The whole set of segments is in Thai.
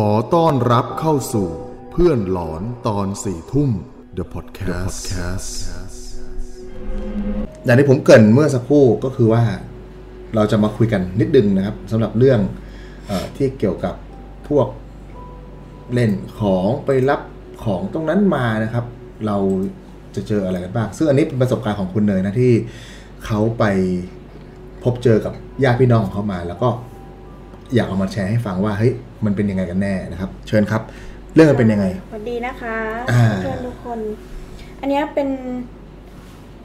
ขอต้อนรับเข้าสู่เพื่อนหลอนตอนสี่ทุ่ม The Podcast, The Podcast. อย่างที่ผมเกริ่นเมื่อสักครู่ก็คือว่า เราจะมาคุยกันนิดนึงนะครับสำหรับเรื่องเออที่เกี่ยวกับพวกเล่นของไปรับของตรงนั้นมานะครับ เราจะเจออะไรกันบ้างซึ่งอันนี้เป็นประสบการณ์ของคุณเนยนะที่เขาไปพบเจอกับญาติพี่น้องของเขามา แล้วก็ อยากเอามาแชร์ให้ฟังว่าเฮ้ยมันเป็นยังไงกันแน่นะครับ เชิญครับ เรื่องมันเป็นยังไงสวัสดีนะคะอ่าเพื่อนทุกคน อันเนี้ยเป็น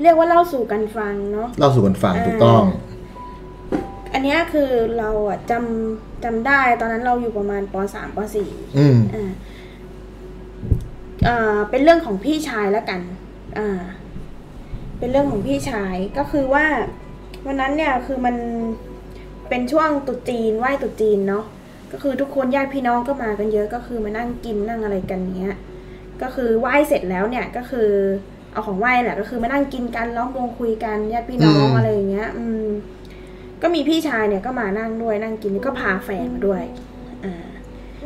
เรียกว่าเล่าสู่กันฟังเนาะเล่าสู่กันฟังถูกต้อง อันเนี้ยคือเราอะจำจำได้ตอนนั้นเราอยู่ประมาณปสามปสี่อืมอ่าอ่าเป็นเรื่องของพี่ชายแล้วกัน อ่า เป็นเรื่องของพี่ชายก็คือว่าวันนั้นเนี่ยคือมัน เป็นช่วงตรุษจีนไหว้ตรุษจีนเนาะก็คือทุกคนญาติพี่น้องก็มากันเยอะก็คือมานั่งกินนั่งอะไรกันเงี้ยก็คือไหว้เสร็จแล้วเนี่ยก็คือเอาของไหว้แหละก็คือมานั่งกินกันล้อมวงคุยกันญาติพี่น้องอืม อะไรอย่างเงี้ย อืม ก็มีพี่ชายเนี่ยก็มานั่งด้วยนั่งกินก็พาแฟนมาด้วย อ่า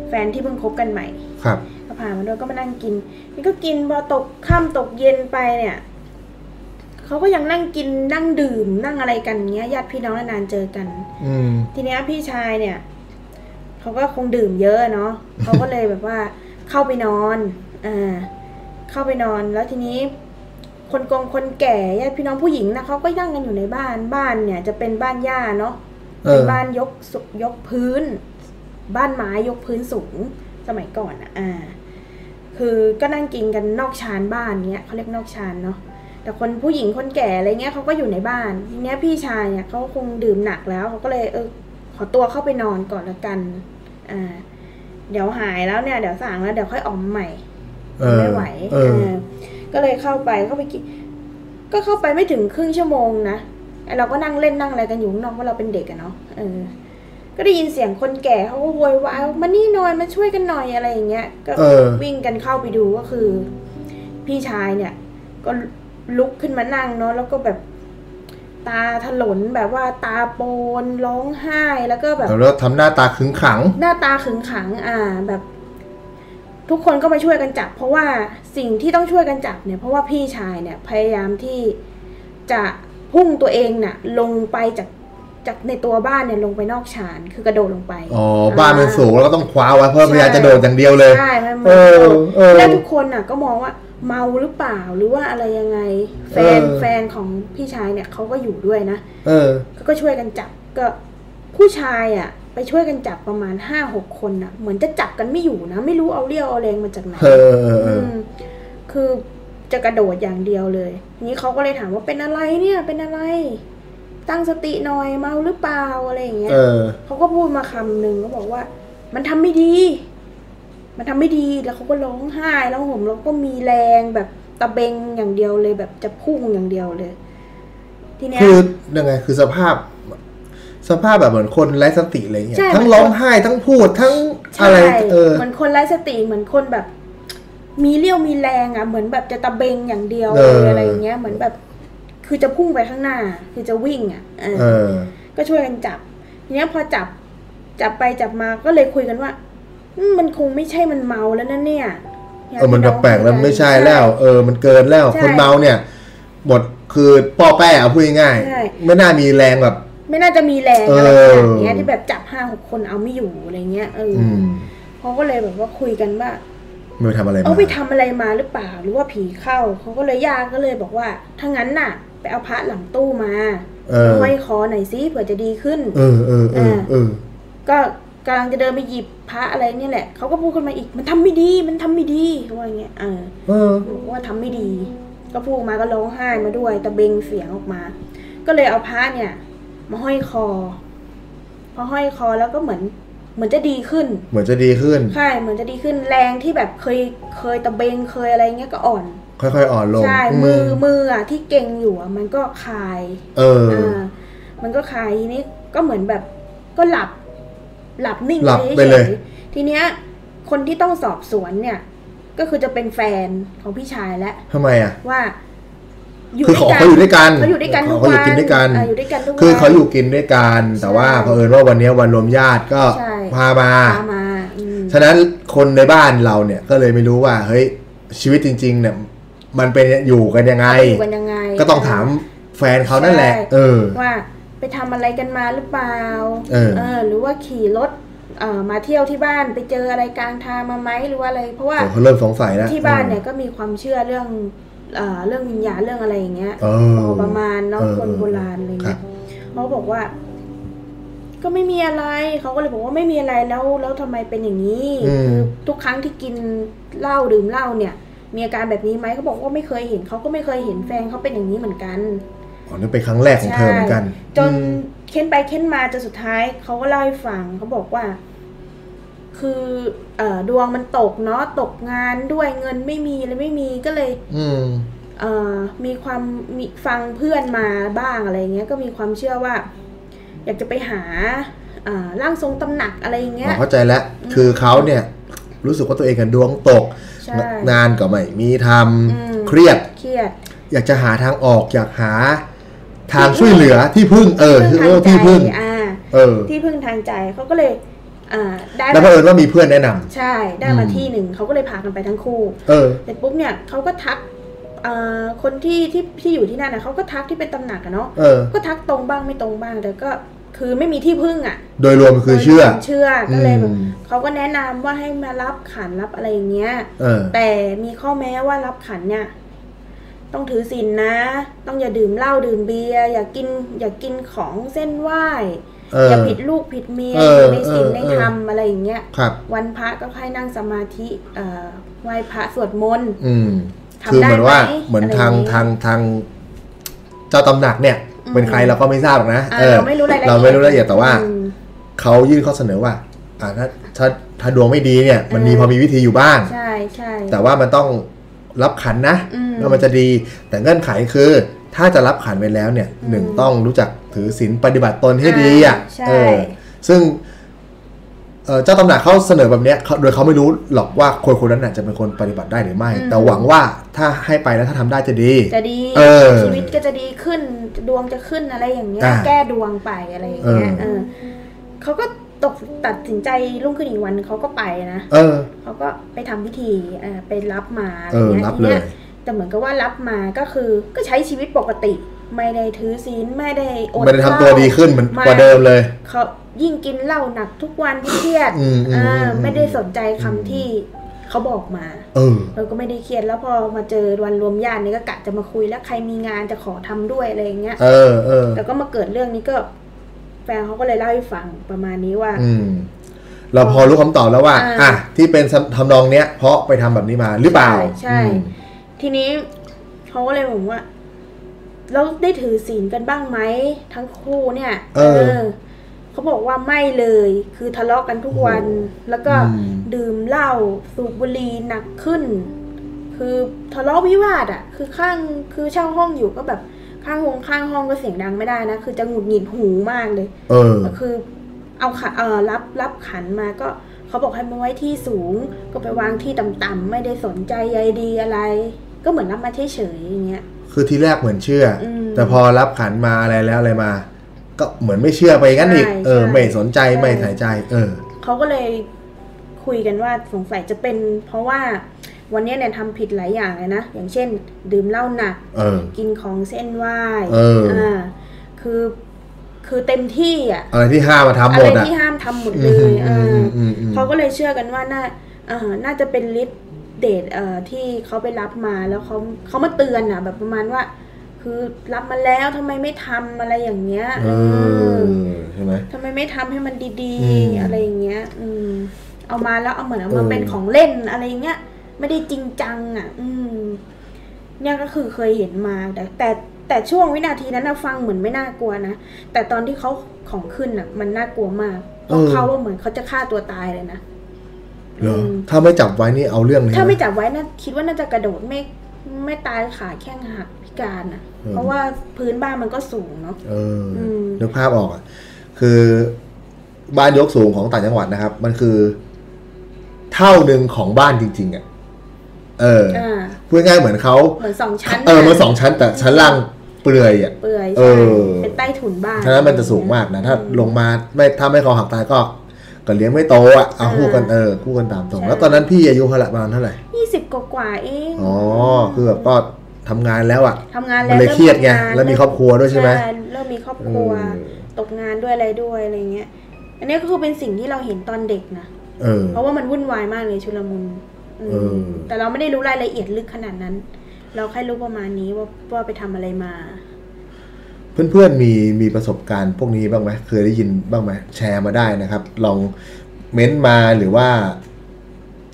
แฟนที่เพิ่งคบกันใหม่ ครับ ก็พามาด้วยก็มานั่งกิน นี่ก็กินพอตกค่ำตกเย็นไปเนี่ย เขาก็ยังนั่งกินนั่งดื่มนั่งอะไรกันเงี้ยญาติพี่น้องนานๆเจอกัน อืม ทีเนี้ยพี่ชายเนี่ยเขาก็คงดื่มเยอะเนาะเขาก็เลยแบบว่าเข้าไปนอนอ่าเข้าไปนอนแล้วทีนี้ คนกงคนแก่ญาติพี่น้องผู้หญิงนะเขาก็นั่งกันอยู่ในบ้านบ้านเนี่ย จะเป็นบ้านหญ้าเนาะเอเป็นอบ้านยกสุยกพื้น บ้านไม้ยกพื้นสูงสมัยก่อนอะอ่า คือก็นั่งกินกันนอกชานบ้านเนี้ยเขาเรียกนอกชานเนาะ แต่คนผู้หญิงคนแก่อะไรเงี้ยเขาก็อยู่ในบ้านทีเนี้ยพี่ชายเนี่ยเขาคงดื่มหนักแล้วเขาก็เลยเออขอตัวเข้าไปนอนก่อนละกัน อ่า เดี๋ยวหายแล้วเนี่ยเดี๋ยวสั่งแล้วเดี๋ยวค่อยออกมาใหม่เออไม่ไหวเออเออก็เลยเข้าไปเข้าไปกินก็เข้าไปไม่ถึงครึ่งชั่วโมงนะไอ้เราก็นั่งเล่นนั่งอะไรกันอยู่ข้างนอกเพราะเราเป็นเด็กอะเนาะเออ ก็ได้ยินเสียงคนแก่เขาก็โวยวายว่ามานี่หน่อยมาช่วยกันหน่อยอะไรอย่างเงี้ย ก็เออวิ่งกันเข้าไปดูก็คือ พี่ชายเนี่ย ก็ ลุกขึ้นมานั่งเนาะแล้วก็แบบตาถลนแบบว่าตาโปนร้องไห้แล้วก็แบบแล้วเราทำหน้าตาขึงขัง หน้าตาขึงขัง อ่าแบบ ทุกคนก็มาช่วยกันจับ เพราะว่าสิ่งที่ต้องช่วยกันจับเนี่ยเพราะว่าพี่ชายเนี่ย พยายามที่จะพุ่งตัวเองน่ะ ลงไปจากจากในตัวบ้านเนี่ยลงไปนอกชานคือกระโดดลงไปอ๋อบ้านมันสูงแล้วก็ต้องคว้าไว้เพื่อพยายามจะโดดอย่างเดียวเลยใช่มันเออเออแล้วทุกคนน่ะ ก็มองว่า เมาหรือเปล่าหรือว่าอะไรยังไง แฟนเออแฟนของพี่ชายเนี่ยเขาก็อยู่ด้วยนะเออเขาก็ช่วยกันจับก็ผู้ชายอะ ไปช่วยกันจับประมาณห้าหกคนอะเหมือนจะจับกันไม่อยู่นะ ไม่รู้เอาเรี่ยวเอาแรงมาจากไหนเออเออเออมคือจะกระโดดอย่างเดียวเลยทีนี้เขาก็เลยถามว่าเป็นอะไรเนี่ย เป็นอะไร ตั้งสติหน่อยเมาหรือเปล่าอะไรอย่างเงี้ยเออเขาก็พูดมาคำหนึ่งก็บอกว่า มันทำไม่ดี มันทำไม่ดีแล้วเขาก็ร้องไห้แล้วห่มแล้วก็มีแรงแบบตะเบงอย่างเดียวเลยแบบจะพุ่งอย่างเดียวเลย ทีเนี้ยคือยังไงคือสภาพ สภาพแบบเหมือนคนไร้สติอะไรเงี้ยใช่ทั้งร้องไห้ทั้งพูดทั้งอะไรใช่เออเหมือนคนไร้สติเหมือนคนแบบ มีเรี่ยวมีแรงอะ เหมือนแบบจะตะเบงอย่างเดียวเอเลอยอะไรอย่างเงี้ย เหมือนแบบ คือจะพุ่งไปข้างหน้า คือจะวิ่งอะเออเออก็ช่วยกันจับทีเนี้ยพอจับจับไปจับมาก็เลยคุยกันว่าอื มมันคงไม่ใช่มันเมาแล้วนั่นเนี่ยเออมันแปลกๆแล้วไม่ใช่แล้ว เออ มันเกินแล้วใช่คนเมาเนี่ยหมดคือป้อแป้เอาพูดง่ายใช่ๆไม่น่ามีแรงแบบ ไม่น่าจะมีแรงเออออะไรขนาดเนี้ยที่แบบจับห้าหกคนเอาไม่อยู่อะไรเงี้ยเออออืมเขาก็เลยแบบว่าคุยกันว่าไม่ไปทำอะไรมาเอาไปทำอะไรมาหรือเปล่าหรือว่าผีเข้าเขาก็เลยยากก็เลยบอกว่าถ้างั้นน่ะ ไปเอาพระหลังตู้มาเออห้อยคอหน่อยซิเผื่อจะดีขึ้น เออเออเออเออก็ กำลังจะเดินไปหยิบพระอะไรเนี่ยแหละเขาก็พูดขึ้นมาอีก มันทำไม่ดี มันทำไม่ดีเขาว่าอย่างเงี้ยเออเออบอกว่าทำไม่ดี ก็พูดมาก็ร้องไห้มาด้วยตะเบงเสียงออกมา ก็เลยเอาพระเนี่ย มาห้อยคอ พอห้อยคอแล้วก็เหมือน เหมือนจะดีขึ้น เหมือนจะดีขึ้นใช่เหมือนจะดีขึ้นแรงที่แบบเคยเคยตะเบงเคยอะไรเงี้ยก็อ่อน ค่อยๆอ่อนลงใช่มือมืออะที่เก่งอยู่อะมันก็คลาย เอออ่ามันก็คลายทีนี้ก็เหมือนแบบก็หลับ หลับนิ่งหลับฉไปเลยๆทีเนี้ย คนที่ต้องสอบสวนเนี่ย ก็คือจะเป็นแฟนของพี่ชายแล้วทำไมอะว่าคือเขาเขาอยู่ด้วยกันเขาอยู่ด้วยกันทุกเขาวัอยู่กินด้วยกันอ่าอยู่ด้วยกันทุกวันคือเขาอยู่กินด้วยกัน แต่ว่าใช่เผอิญว่าวันนี้วันรวมญาติก็ใช่พามาพามาอืมฉะนั้นคนในบ้านเราเนี่ยก็เลยไม่รู้ว่า เฮ้ยชีวิตจริง ๆ เนี่ย มันเป็นอยู่กันยังไงอยู่กันยังไงก็ต้องถามแฟนเขานั่นแหละใช่เออว่า ไปทำอะไรกันมาหรือเปล่าเออ หรือว่าขี่รถเอ่อมาเที่ยวที่บ้านไปเจออะไรกลางทางมาไหมหรือว่าอะไร เพราะว่าเขาเริ่มสงสัยแล้วที่บ้านเนี่ยก็มีความเชื่อเรื่องเอ่อเรื่องวิญญาณเรื่องอะไรอย่างเงี้ยเออพอประมาณเนาะเออคนโบราณอะไรครัเงี้บยเขาบอกว่า ก็ไม่มีอะไรเขาก็เลยบอกว่าไม่มีอะไรแล้ว แล้วทำไมเป็นอย่างนี้อืมคือทุกครั้งที่กินเหล้าดื่มเหล้าเนี่ย มีอาการแบบนี้ไหมเขาบอกว่าไม่เคยเห็นเขาก็ไม่เคยเห็นแฟนเขาเป็นอย่างนี้เหมือนกัน อ๋อนี่เป็นครั้งแรกของเธอเหมือนกันใช่จนอืมเค้นไปเค้นมาจนสุดท้ายเขาก็เล่าให้ฟังเขาบอกว่า คือเอ่อดวงมันตกเนาะตกงานด้วยเงินไม่มีเลยไม่มีก็เลย อืมเอ่อมีความมีฟังเพื่อนมาบ้างอะไรเงี้ย ก็มีความเชื่อว่า อยากจะไปหาอ่าร่างทรงตำหนักอะไรอย่างเงี้อ๋อยเข้าใจแล้วคือเขาเนี่ย รู้สึกว่าตัวเองกันดวงตกใช่งานก็ไม่มีทอืมำเครียดเครียด อยากจะหาทางออกอยากหา ทางช่วยเหลือที่พึ่งเออที่เรียกว่าที่พึ่งอ่าเออที่พึ่งทางใจเขาก็เลยอ่าได้แล้วมาเผอิญว่ามีเพื่อนแนะนำใช่ได้มาอืมที่หนึ่งเขาก็เลยพากันไปทั้งคู่ เออเสร็จปุ๊บเนี่ยเขาก็ทักอ่าคนที่ที่ที่อยู่ที่นั่นนะเขาก็ทักที่เป็นตำหนักอะเนาะเออก็ทักตรงบ้างไม่ตรงบ้างแต่ก็คือไม่มีที่พึ่งอะ โดยรวมคือเชื่อโดยความเชื่อก็เลยแบบอืมเขาก็แนะนำว่าให้มารับขันรับอะไรอย่างเงี้ยเออแต่มีข้อแม้ว่ารับขันเนี่ย ต้องถือศีลนะ ต้องอย่าดื่มเหล้าดื่มเบียร์อย่ากินอย่ากินของเส้นไหว้เอออย่าผิดลูกผิดเมียเอออยู่ในศีลเออในเออธรรมอะไรอย่างเงี้ยครับวันพระก็ให้นั่งสมาธิเอ่อไหว้พระสวดมนต์อืมทำคือเหมือนว่าได้ไหมเหมือนอะไรทางอย่างนี้ทางทางเจ้าตำหนักเนี่ยอืมเป็นใครเราก็ไม่ทราบหรอกนะอ่าเออเราไม่รู้รายละเอียดเราไม่รู้รายละเอียดแต่ว่าอืมเขายื่นข้อเสนอว่าอ่าถ้าถ้าถ้าดวงไม่ดีเนี่ย มันมีเออพอมีวิธีอยู่บ้าง ใช่ใช่แต่ว่ามันต้อง รับขันนะอืมแล้วมันจะดี แต่เงื่อนไขคือ ถ้าจะรับขันไปแล้วเนี่ยอืมหนึ่งต้องรู้จักถือศีลปฏิบัติตนให้ดีอะใช่เออซึ่งเอ่อเจ้าตำหนักเขาเสนอแบบเนี้ยเขาโดยเขาไม่รู้หรอกว่าคนคนนั้นน่ะจะเป็นคนปฏิบัติได้หรือไม่ แต่หวังว่าถ้าให้ไปแล้วถ้าทำได้จะดี จะดีเออชีวิตก็จะดีขึ้นดวงจะขึ้นอะไรอย่างเงี้ยอ่าแก้ดวงไปอะไรอย่างเงี้ยเออเออเขาก็ ตกตัดสินใจรุ่งขึ้นอีกวันเขาก็ไปนะเออเขาก็ไปทำพิธีอ่าไปรับมาอะไรเออเงี้ยรับทีนี้เลยแต่เหมือนกับว่ารับมาก็คือก็ใช้ชีวิตปกติ ไม่ได้ถือศีลไม่ได้อดไม่ได้ทำตัวเหล้าดีขึ้นเหมือนไม่กว่าเดิมเลยเขายิ่งกินเหล้าหนักทุกวันเครียดอืมอืมอ่าอืมไม่ได้สนใจคำที่เขาบอกมาเออเราก็ไม่ได้เครียดแล้วพอมาเจอวันรวมญาตินี่ก็กะจะมาคุยแล้วใครมีงานจะขอทำด้วยอะไรอย่างเงี้ยเออเออแต่ก็มาเกิดเรื่องนี้ก็ แฟนเขาก็เลยเล่าให้ฟังประมาณนี้ว่า อืม เราพอรู้คำตอบแล้วว่าอ่า อะที่เป็นทำนองเนี้ย เพราะไปทำแบบนี้มาหรือเปล่า ใช่ใช่อืมทีนี้เขาก็เลยบอกว่าเราได้ถือศีลกันบ้างไหมทั้งคู่เนี่ย เออเขาบอกว่าไม่เลย คือทะเลาะกันทุกวัน แล้วก็อืมดื่มเหล้าสูบบุหรี่หนักขึ้น คือทะเลาะวิวาทอะ คือข้างคือเช่าห้องอยู่ก็แบบ ข้างห้องข้างห้องก็เสียงดังไม่ได้นะ คือจะหงุดหงิดหูมากเลย เออก็คือ เอาขันเออรับรับขันมาก็เขาบอกให้มาไว้ที่สูง ก็ไปวางที่ต่ำๆไม่ได้สนใจใยดีอะไร ก็เหมือนรับมาเฉยๆอย่างเงี้ย คือทีแรกเหมือนเชื่ออมแต่พอรับขันมาอะไรแล้วอะไรมา ก็เหมือนไม่เชื่อไปงั้นอีกใช่เออใช่ไม่สนใจใช่ไม่ใส่ใจ เออ เขาก็เลยคุยกันว่าสงสัยจะเป็น เพราะว่า วันเนี้ยเนี่ยทำผิดหลายอย่างเลยนะ อย่างเช่น ดื่มเหล้าหนักเออกินของเส้นไหว้เอออ่าคือคือเต็มที่อะอะไรที่ห้ามมาทำหอะมไรดอะที่ห้ามทำหมดเลยอืมเออออืมอืมเขาก็เลยเชื่อกันว่าน่าเอ่อน่าจะเป็นฤทธิ์เดชเอ่อที่เขาไปรับมาแล้วเขาเขามาเตือนอะ แบบประมาณว่า คือรับมาแล้วทำไมไม่ทำอะไรอย่างเงี้ยเอเอออใช่ไหมทำไมไม่ทำให้มันดีอืมๆอะไรอย่างเงี้ย อืมเอามาแล้วเอาเหมือนเอามาเออเป็นของเล่นอะไรอย่างเงี้ย ไม่ได้จริงจังอะ อืมเนี่ยก็คือเคยเห็นมาแต่แต่แต่ช่วงวินาทีนั้นนะฟังเหมือนไม่น่ากลัวนะ แต่ตอนที่เขาของขึ้นอะ มันน่ากลัวมากเพราะเออเขาว่าเหมือนเขาจะฆ่าตัวตายเลยนะเหรออืมถ้าไม่จับไว้นี่เอาเรื่องเลยถ้าไม่นะจับไว้น่าคิดว่าน่าจะกระโดดไม่ไม่ตายขาแข้งหักพิการอะเออเพราะว่าพื้นบ้านมันก็สูงเนาะเอออมนึกภาพออกอะคือบ้านยกสูงของต่างจังหวัดนะครับ มันคือ เท่าหนึ่งของบ้านจริง ๆอะ เอออ่าพูดง่ายๆเหมือนเขาเหมือนสองชั้น เออมันน่ะสองชั้นแต่ชั้นล่างเปลือยอะเปื่อยเอใช่อเป็นใต้ถุนบ้านฉะนั้นมันจะสูงมากนะ ถ้าลงมาไม่ถ้าไม่คอหักตายก็ก็เลี้ยงไม่โตอะเอาคู่กันเออคู่กันตามตรง แล้วตอนนั้นพี่อายุเท่าไหร่ประมาณเท่าไหร่ยี่สิบกว่าๆเองอ๋อคือแบบก็ทำงานแล้วอะทำงานมัแล้วนเลยเครียดไงริ่ทำาแล้วมีครอบครัวด้วยใช่ไหมเริ่มมีครอบครัวเออตกงานด้วยอะไรด้วยอะไรเงี้ย อันนี้ก็คือเป็นสิ่งที่เราเห็นตอนเด็กนะเออเพราะว่ามันวุ่นวายมากเลยชุลมุนอืมเออ แต่เราไม่ได้รู้รายละเอียดลึกขนาดนั้น เราแค่รู้ประมาณนี้ว่าว่าไปทำอะไรมา เพื่อนๆมีมีประสบการณ์พวกนี้บ้างไหมเคยได้ยินบ้างไหมแชร์มาได้นะครับ ลองเม้นต์มาหรือว่า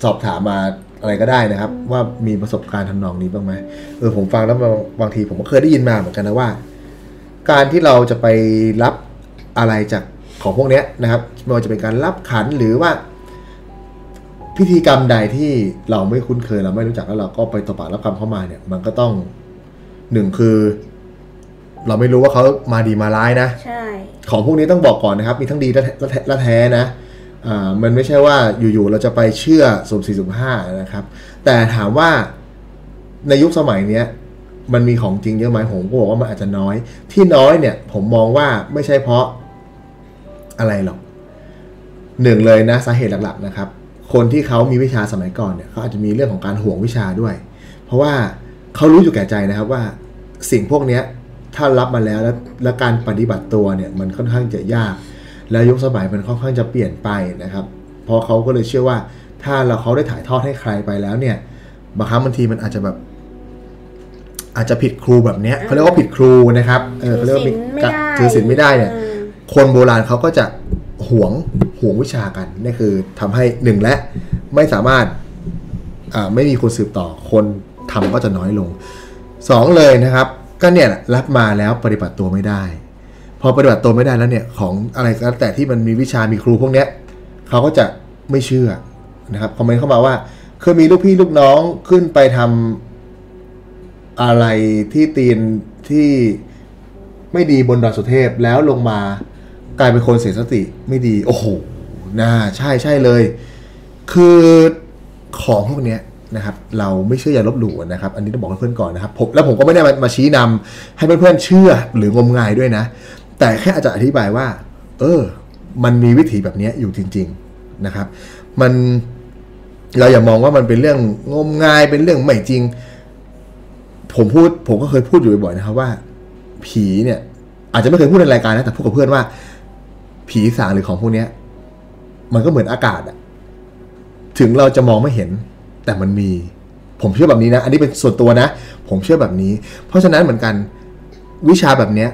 สอบถามมาอะไรก็ได้นะครับ ว่ามีประสบการณ์ทำนองนี้บ้างไหมเออผมฟังแล้วบางบางทีผมก็เคยได้ยินมาเหมือนกันนะว่า การที่เราจะไปรับอะไรจากของพวกเนี้ยนะครับไม่ว่าจะเป็นการรับขันหรือว่า พิธีกรรมใดที่เราไม่คุ้นเคยเราไม่รู้จักแล้วเราก็ไปต่อปากรับคำเข้ามาเนี่ย มันก็ต้องหนึ่งคือ เราไม่รู้ว่าเขามาดีมาร้ายนะใช่ของพวกนี้ต้องบอกก่อนนะครับ มีทั้งดีและและแท้และแท้นะอ่ามันไม่ใช่ว่าอยู่ๆเราจะไปเชื่อสุ่มสี่สุ่มห้านะครับ แต่ถามว่าในยุคสมัยเนี้ยมันมีของจริงเยอะไหมผมก็บอกว่ามันอาจจะน้อย ที่น้อยเนี่ย ผมมองว่าไม่ใช่เพราะอะไรหรอกหนึ่งเลยนะสาเหตุหลักๆนะครับ คนที่เขามีวิชาสมัยก่อนเนี่ยเขาอาจจะมีเรื่องของการห่วงวิชาด้วย เพราะว่าเขารู้อยู่แก่ใจนะครับว่าสิ่งพวกเนี้ยถ้ารับมาแล้วแล้วแล้วการปฏิบัติตัวเนี่ยมันค่อนข้างจะยาก แล้วยุคสมัยมันค่อนข้างจะเปลี่ยนไปนะครับเพราะเขาก็เลยเชื่อว่า ถ้าเราเขาได้ถ่ายทอดให้ใครไปแล้วเนี่ยบางครั้งบางทีมันอาจจะแบบอาจจะผิดครูแบบเนี้ยเขาเรียกว่าผิดครูนะครับเออเขาเรียกว่าผิดถือศีลไม่ได้ถือศีลไม่ได้เนี่ยอืมคนโบราณเขาก็จะ หวงหวงวิชากันนี่คือทำให้หนึ่งและไม่สามารถอ่าไม่มีคนสืบต่อคนทำก็จะน้อยลงสองเลยนะครับ ก็เนี่ยรับมาแล้วปฏิบัติตัวไม่ได้ พอปฏิบัติตัวไม่ได้แล้วเนี่ยของอะไรก็แล้วแต่ที่มันมีวิชามีครูพวกเนี้ยเขาก็จะไม่เชื่อนะครับคอมเมนต์เข้ามาว่าเคยมีลูกพี่ลูกน้องขึ้นไปทำอะไรที่ตีนที่ไม่ดีบนดอยสุเทพแล้วลงมา กลายเป็นคนเสียสติไม่ดี โอ้โหน่าใช่ใช่เลย คือของพวกเนี้ยนะครับเราไม่เชื่ออย่าลบหลู่นะครับ อันนี้ต้องบอกเพื่อนก่อนนะครับผมแล้วผมก็ไม่ได้มามาชี้นำให้เพื่อนๆเชื่อหรืองมงายด้วยนะ แต่แค่อาจจะอธิบายว่า เออ มันมีวิถีแบบนี้อยู่จริง ๆนะครับ มันเราอย่ามองว่ามันเป็นเรื่องงมงายเป็นเรื่องไม่จริง ผมพูดผมก็เคยพูดอยู่บ่อยๆนะครับว่า ผีเนี่ย อาจจะไม่เคยพูดในรายการนะแต่พูดกับเพื่อนว่า ผีสางหรือของพวกเนี้ย มันก็เหมือนอากาศอะถึงเราจะมองไม่เห็น แต่มันมี ผมเชื่อแบบนี้นะ อันนี้เป็นส่วนตัวนะ ผมเชื่อแบบนี้ เพราะฉะนั้นเหมือนกัน วิชาแบบเนี้ย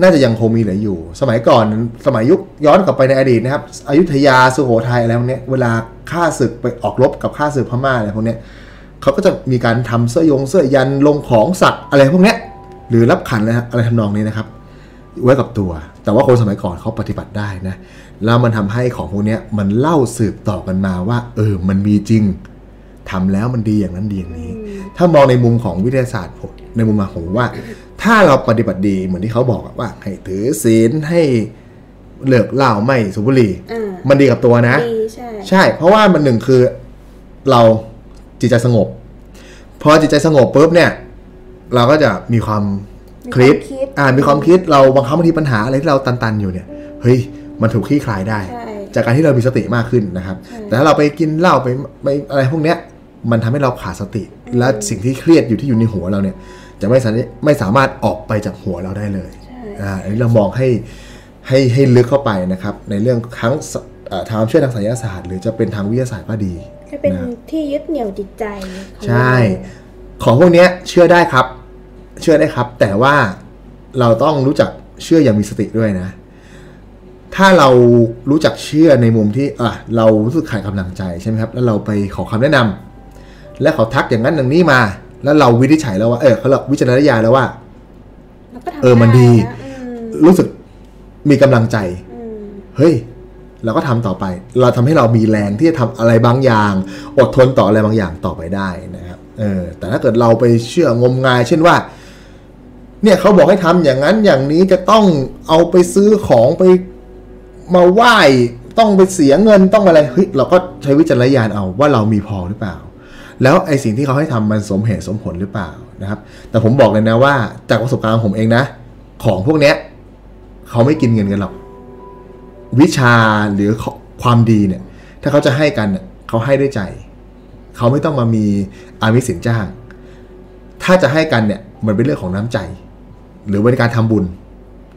น่าจะยังคงมีเหลืออยู่ สมัยก่อนสมัยยุคย้อนกลับไปในอดีตนะครับอยุธยาสุโขทัยอะไรพวกเนี้ยเวลาฆ่าศึกไปออกรบกับฆ่าศึกพม่าอะไรพวกเนี้ยเขาก็จะมีการทำเสื้อยงเสื้อยันลงของสักอะไรพวกเนี้ย หรือรับขันอะไรอะไรทำนองนี้นะครับ ไว้กับตัว แต่ว่าคนสมัยก่อนเขาปฏิบัติได้นะแล้วมันทำให้ของพวกเนี้ยมันเล่าสืบต่อกันมาว่า เออมันมีจริงทำแล้วมันดีอย่างนั้นดีอย่างนี้ ถ้ามองในมุมของวิทยาศาสตร์ผมในมุมมาผมว่า ถ้าเราปฏิบัติดีเหมือนที่เขาบอกอะว่า ให้ถือศีลให้เลิกเหล้าไม่สูบบุหรี่อ่ามันดีกับตัวนะดีใช่ ใช่ เพราะว่ามันหนึ่งคือเราจิตใจสงบ พอจิตใจสงบปุ๊บเนี่ย เราก็จะมีความ คิดมีความคิดอ่ามีความคิดเราบางครั้งบางทีปัญหาอะไรที่เราตันๆอยู่เนี่ยเฮ้ยมันถูกคลี่คลายได้ใช่จากการที่เรามีสติมากขึ้นนะครับใช่แต่ถ้าเราไปกินเหล้าไปไปอะไรพวกเนี้ยมันทำให้เราขาดสติ และสิ่งที่เครียดอยู่ที่อยู่ในหัวเราเนี่ย จะไม่สามารถไม่สามารถออกไปจากหัวเราได้เลยใช่อ่าอันนี้เรามองให้ให้ให้ลึกเข้าไปนะครับ ในเรื่องทั้งสเอ่อทางเชื่อทางไสยศาสตร์ หรือจะเป็นทางวิทยาศาสตร์ก็ดีให้เป็นนะครับที่ยึดเหนี่ยวจิตใจของใช่เราของพวกเนี้ยเชื่อได้ครับ เชื่อได้ครับ แต่ว่าเราต้องรู้จักเชื่ออย่างมีสติด้วยนะ ถ้าเรารู้จักเชื่อในมุมที่อะเรารู้สึกขาดกำลังใจใช่ไหมครับ แล้วเราไปขอคำแนะนำและเขาทักอย่างนั้นอย่างนี้มา แล้วเราวินิจฉัยแล้วว่าเออเขาเราวิจารณญาณแล้วว่าเราก็ทำเออมันดีไนะอืมรู้สึกมีกำลังใจอืมเฮ้ย เราก็ทำต่อไป เราทำให้เรามีแรงที่จะทำอะไรบางอย่าง อดทนต่ออะไรบางอย่างต่อไปได้นะครับ เออ แต่ถ้าเกิดเราไปเชื่องมงาย เช่นว่า เนี่ยเขาบอกให้ทำอย่างนั้นอย่างนี้จะต้องเอาไปซื้อของไปมาไหว้ต้องไปเสียเงินต้องอะไรเฮ้ยเราก็ใช้วิจารณญาณเอาว่าเรามีพอหรือเปล่า แล้วไอสิ่งที่เขาให้ทำมันสมเหตุสมผลหรือเปล่านะครับ แต่ผมบอกเลยนะว่าจากประสบการณ์ของผมเองนะ ของพวกเนี้ยเขาไม่กินเงินกันหรอกวิชาหรือความดีเนี่ย ถ้าเขาจะให้กันเขาให้ด้วยใจ เขาไม่ต้องมามีอามิสินจ้าง ถ้าจะให้กันเนี่ยมันเป็นเรื่องของน้ำใจ หรือเป็นการทำบุญ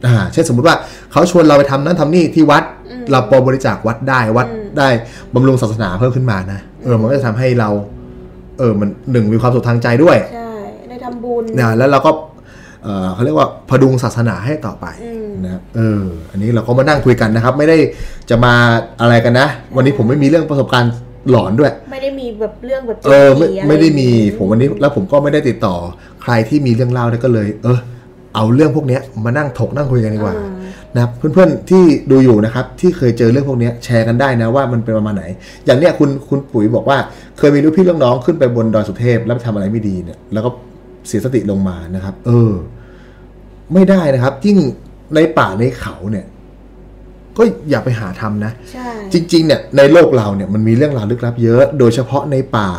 อ่าเช่นสมมุติว่าเขาชวนเราไปทำนั้นทำนี่ที่วัดเราพอบริจาควัดได้วัดได้บำรุงศาสนาเพิ่มขึ้นมานะเออมันก็จะทำให้เรา เออมันหนึ่งมีความสุขทางใจด้วยใช่ได้ทำบุญนะแล้วเราก็เออเขาเรียกว่าพดุงศาสนาให้ต่อไปอืมนะครับเออ อันนี้เราก็มานั่งคุยกันนะครับ ไม่ได้จะมาอะไรกันนะ วันนี้ผมไม่มีเรื่องประสบการณ์หลอนด้วย ไม่ได้มีแบบเรื่องแบบเออไม่ผีะรไม่ได้มีผมวันนี้แล้วผมก็ไม่ได้ติดต่อ ใครที่มีเรื่องเล่าเนี่ยก็เลย เออ เอาเรื่องพวกเนี้ยมานั่งถกนั่งคุยกันดีกว่าอ่านะครับเพื่อนๆที่ดูอยู่นะครับ ที่เคยเจอเรื่องพวกเนี้ยแชร์กันได้นะว่ามันเป็นประมาณไหน อย่างเนี้ยคุณคุณปุ๋ยบอกว่า เคยมีลูกพี่ลูกน้องขึ้นไปบนดอยสุเทพแล้วไปทำอะไรไม่ดีเนี่ย แล้วก็เสียสติลงมานะครับ เออ ไม่ได้นะครับยิ่งในป่าในเขาเนี่ย ก็อย่าไปหาทำนะใช่จริง ๆ เนี่ย ในโลกเราเนี่ยมันมีเรื่องราวลึกลับเยอะ โดยเฉพาะในป่า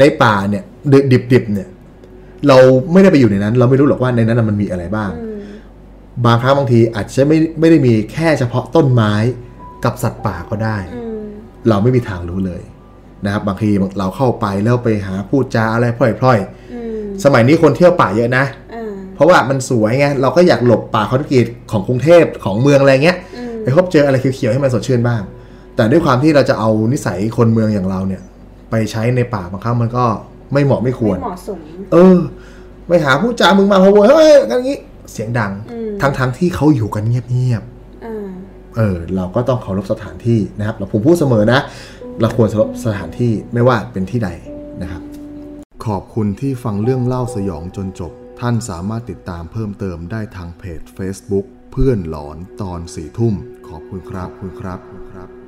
ในป่าเนี่ยดิบๆเนี่ย เราไม่ได้ไปอยู่ในนั้น เราไม่รู้หรอกว่าในนั้นนะมันมีอะไรบ้างอืมบางครั้งบางทีอาจจะไม่ไม่ได้มีแค่เฉพาะต้นไม้กับสัตว์ป่าก็ได้อืมเราไม่มีทางรู้เลยนะครับบางทีเราเข้าไปแล้วไปหาพูดจาอะไรพล่อยอืมๆสมัยนี้คนเที่ยวป่าเยอะนะอ่าเพราะว่ามันสวยไงเราก็อยากหลบป่าคอนกรีตของกรุงเทพของเมืองอะไรเงี้ยอืมไปพบเจออะไรเขียวๆให้มันสดชื่นบ้าง แต่ด้วยความที่เราจะเอานิสัยคนเมืองอย่างเราเนี่ย ไปใช้ในป่าบางครั้งมันก็ ไม่เหมาะไม่ควร ไม่เหมาะสม เออไปหาผู้จามึงมาพะโวยเฮ้ยกันอย่างงี้ เสียงดังอืมทั้งๆที่เขาอยู่กันเงียบอ่าๆเออ เราก็ต้องเคารพสถานที่นะครับ เราผมพูดเสมอนะ เราควรเคารพสถานที่ไม่ว่าเป็นที่ใดนะครับ ขอบคุณที่ฟังเรื่องเล่าสยองจนจบ ท่านสามารถติดตามเพิ่มเติมได้ทางเพจ Facebook เพื่อนหลอนตอนสี่ทุ่ม ขอบคุณครับ คุณครับคุณครับ